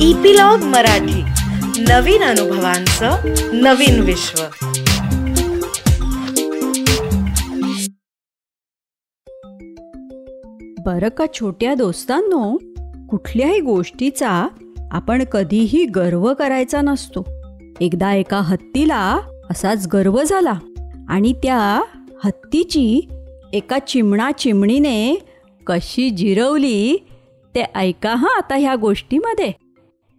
Epilogue Marathi. नवीन अनुभवांचं नवीन विश्व. बरं का छोट्या दोस्तांनो? कुठल्याही गोष्टीचा आपण कधीही गर्व करायचा नसतो. एकदा एका हत्तीला असाच गर्व झाला आणि त्या हत्तीची एका चिमणा चिमणीने कशी जिरवली ते ऐका हां आता ह्या गोष्टीमध्ये.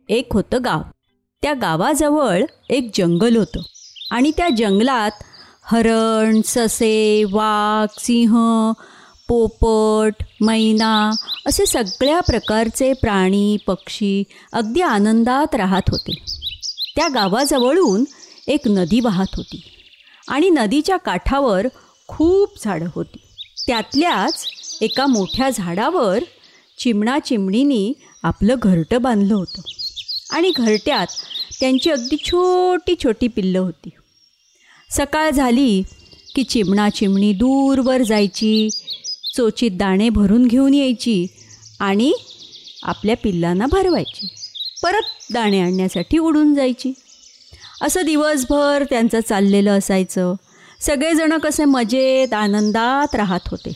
एक होतं गाव. त्या गावाजवळ एक जंगल होतं. आणि त्या जंगलात हरण ससे वाघ सिंह पोपट मैना असे सगळ्या प्रकारचे प्राणी पक्षी अगदी आनंदात राहत होते. त्या गावाजवळून एक नदी वाहत होती. आणि नदीच्या काठावर खूप झाडं होती. त्यातल्याच एका मोठ्या झाडावर चिमणा चिमणीनी आपलं घरटं बांधलं होतं. आणि घरट्यात त्यांची अगदी छोटी छोटी पिल्लं होती. सकाळ झाली की चिमणा चिमणी दूरवर जायची. चोचीत दाणे भरून घेऊन यायची आणि आपल्या पिल्लांना भरवायची. परत दाणे आणण्यासाठी उडून जायची. असं दिवसभर त्यांचं चाललेलं असायचं. सगळेजणं कसे मजेत आनंदात राहत होते.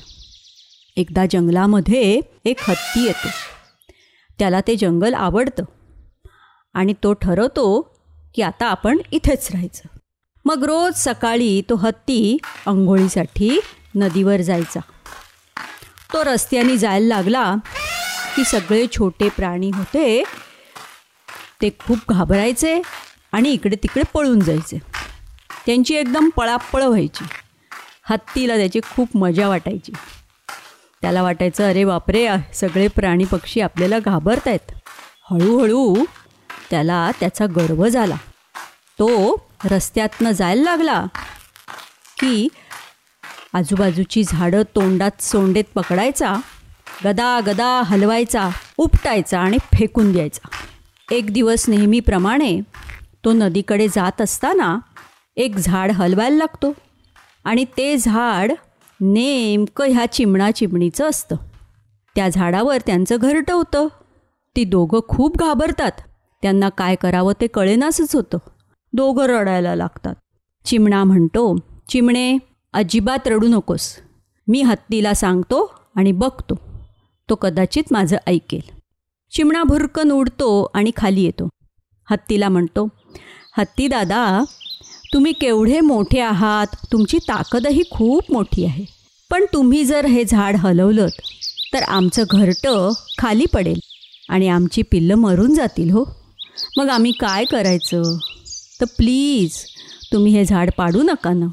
एकदा जंगलामध्ये एक हत्ती येते. त्याला ते जंगल आवडतं. आणि तो ठरवतो की आता आपण इथेच राहायचं. मग रोज सकाळी तो हत्ती आंघोळीसाठी नदीवर जायचा. तो रस्त्याने जायला लागला की सगळे छोटे प्राणी होते ते खूप घाबरायचे आणि इकडे तिकडे पळून जायचे. त्यांची एकदम पळापळ व्हायची. हत्तीला त्याची खूप मजा वाटायची. त्याला वाटायचं अरे बापरे सगळे प्राणी पक्षी आपल्याला घाबरत आहेत हळूहळू त्याला त्याचा गर्व झाला. तो रस्त्यातनं जायला लागला की आजूबाजूची झाडं तोंडात सोंडेत पकडायचा गदा गदा हलवायचा उपटायचा आणि फेकून द्यायचा. एक दिवस नेहमीप्रमाणे तो नदीकडे जात असताना एक झाड हलवायला लागतो आणि ते झाड नेमकं ह्या चिमणा चिमणीचं असतं. त्या झाडावर त्यांचं घरटं होतं. ती दोघं खूप घाबरतात. त्यांना काय करावं ते कळेनासच होतं. दोघं रडायला लागतात. चिमणा म्हणतो चिमणे अजिबात रडू नकोस. मी हत्तीला सांगतो आणि बघतो. तो कदाचित माझं ऐकेल. चिमणा भुरकन उडतो आणि खाली येतो. हत्तीला म्हणतो हत्ती दादा तुम्ही केवढे मोठे आहात. तुमची ताकदही खूप मोठी आहे. पण तुम्ही जर हे झाड हलवलं तर आमचं घरटं खाली पडेल आणि आमची पिल्लं मरून जातील हो. मग आम्ही काय करायचं? तर प्लीज तुम्ही हे झाड पाडू नका ना.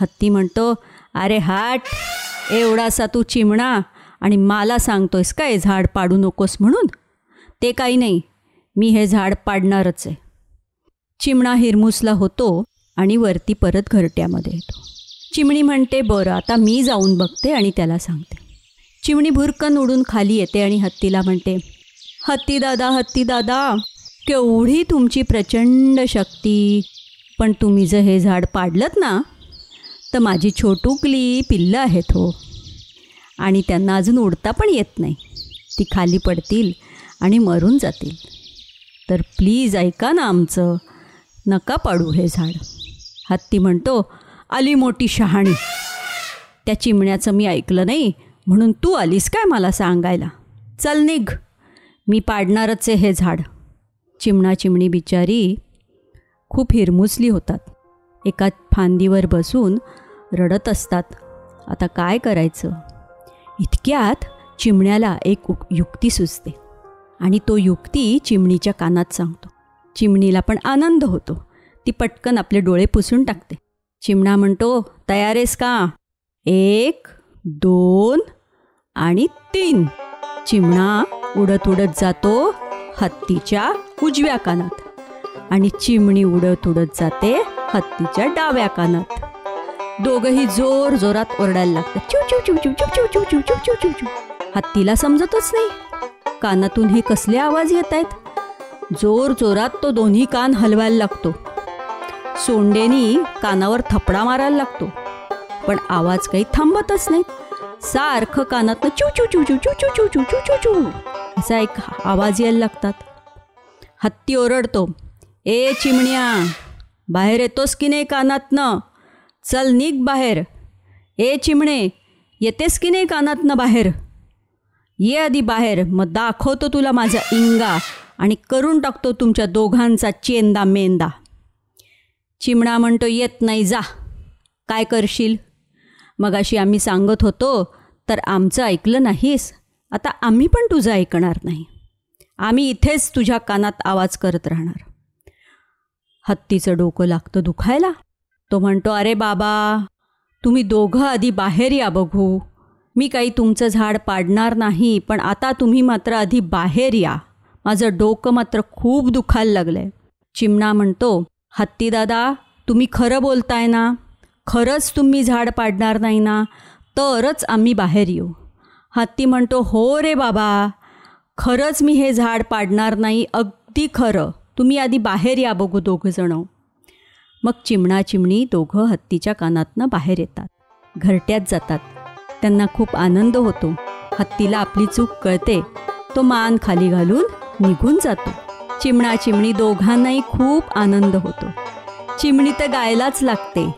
हत्ती म्हणतो अरे हाट एवढासा तू चिमणा आणि मला सांगतोयस काय झाड पाडू नकोस म्हणून? ते काही नाही मी हे झाड पाडणारच आहे. चिमणा हिरमुसला होतो आणि वरती परत घरट्यामध्ये येतो. चिमणी म्हणते बरं आता मी जाऊन बघते आणि त्याला सांगते. चिमणी भुरकन उडून खाली येते आणि हत्तीला म्हणते हत्ती दादा हत्ती दादा केवढी तुमची प्रचंड शक्ती. पण तुम्ही जर हे झाड पाडलंत ना तर माझी छोटुकली पिल्लं आहेत हो. आणि त्यांना अजून उडता पण येत नाही. ती खाली पडतील आणि मरून जातील. तर प्लीज ऐका ना आमचं. नका पाडू हे झाड. हत्ती म्हणतो आली मोठी शहाणी. त्या चिमण्याचं मी ऐकलं नाही म्हणून तू आलीस काय मला सांगायला? चल निघ. मी पाडणारच आहे हे झाड. चिमणा चिमणी बिचारी खूप हिरमुसली होतात. एका फांदीवर बसून रडत असतात. आता काय करायचं? इतक्यात चिमण्याला एक युक्ती सुचते. आणि तो युक्ती चिमणीच्या कानात सांगतो. चिमणीला पण आनंद होतो. ती पटकन आपले डोळे पुसून टाकते. चिमणा म्हणतो तयार आहेस का? एक दोन आणि तीन. चिमणा उडत उडत जातो हत्तीच्या उजव्या कानात आणि चिमणी उडत उडत जाते हत्तीच्या डाव्या कानात दोघंही जोर जोरात ओरडायला लागतात चिव चिव चिव चिव चिव चिव चिव चिव चिव चिव चिव हत्तीला समजतच नाही कानातून हे कसले आवाज येत आहेत जोर जोरात तो दोन्ही कान हलवायला लागतो सोंडेनी कानावर थपडा मारायला लागतो पण आवाज काही थांबतच नाही सारखं कानातनं चू चू चू चू चू चू चू चू चू चू असा एक आवाज यायला लागतात हत्ती ओरडतो ए चिमण्या बाहेर येतोस की नाही कानातनं? चल निघ बाहेर. ए चिमणे येतेस की नाही कानातनं बाहेर? ये आधी बाहेर मग दाखवतो तुला माझा इंगा आणि करून टाकतो तुमच्या दोघांचा चेंदा मेंदा. चिमणा म्हणतो येत नाही जा. काय करशील? मग अशी आम्ही सांगत होतो तर आमचं ऐकलं नाहीस. आता आम्ही पण तुझं ऐकणार नाही. आम्ही इथेच तुझ्या कानात आवाज करत राहणार. हत्तीचं डोकं लागतं दुखायला. तो म्हणतो अरे बाबा तुम्ही दोघं आधी बाहेर या बघू. मी काही तुमचं झाड पाडणार नाही पण आता तुम्ही मात्र आधी बाहेर या. माझं डोकं मात्र खूप दुखायला लागलं आहे चिमणा म्हणतो हत्तीदादा तुम्ही खरं बोलताय ना? खरंच तुम्ही झाड पाडणार नाही ना? तरच आम्ही बाहेर येऊ. हत्ती म्हणतो हो रे बाबा खरंच मी हे झाड पाडणार नाही अगदी खरं. तुम्ही आधी बाहेर या बघू दोघंजणं मग चिमणा चिमणी दोघं हत्तीच्या कानातनं बाहेर येतात. घरट्यात जातात. त्यांना खूप आनंद होतो. हत्तीला आपली चूक कळते. तो मान खाली घालून निघून जातो. चिमणा चिमणी दोघांनाही खूप आनंद होतो. चिमणी तर गायलाच लागते.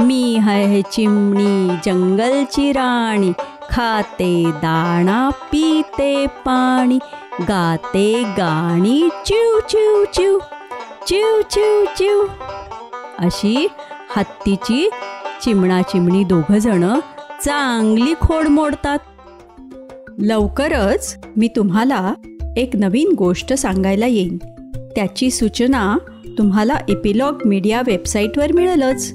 मी है चिमणी जंगलची राणी. खाते दाणा पिते पाणी गाते गाणी चिव चिव चिव चिव चिव चिव. अशी हत्तीची चिमणा चिमणी दोघंजणं चांगली खोड मोडतात. लवकरच मी तुम्हाला एक नवीन गोष्ट सांगायला येईन. त्याची सूचना तुम्हाला एपिलॉग मीडिया वेबसाईटवर मिळेलच.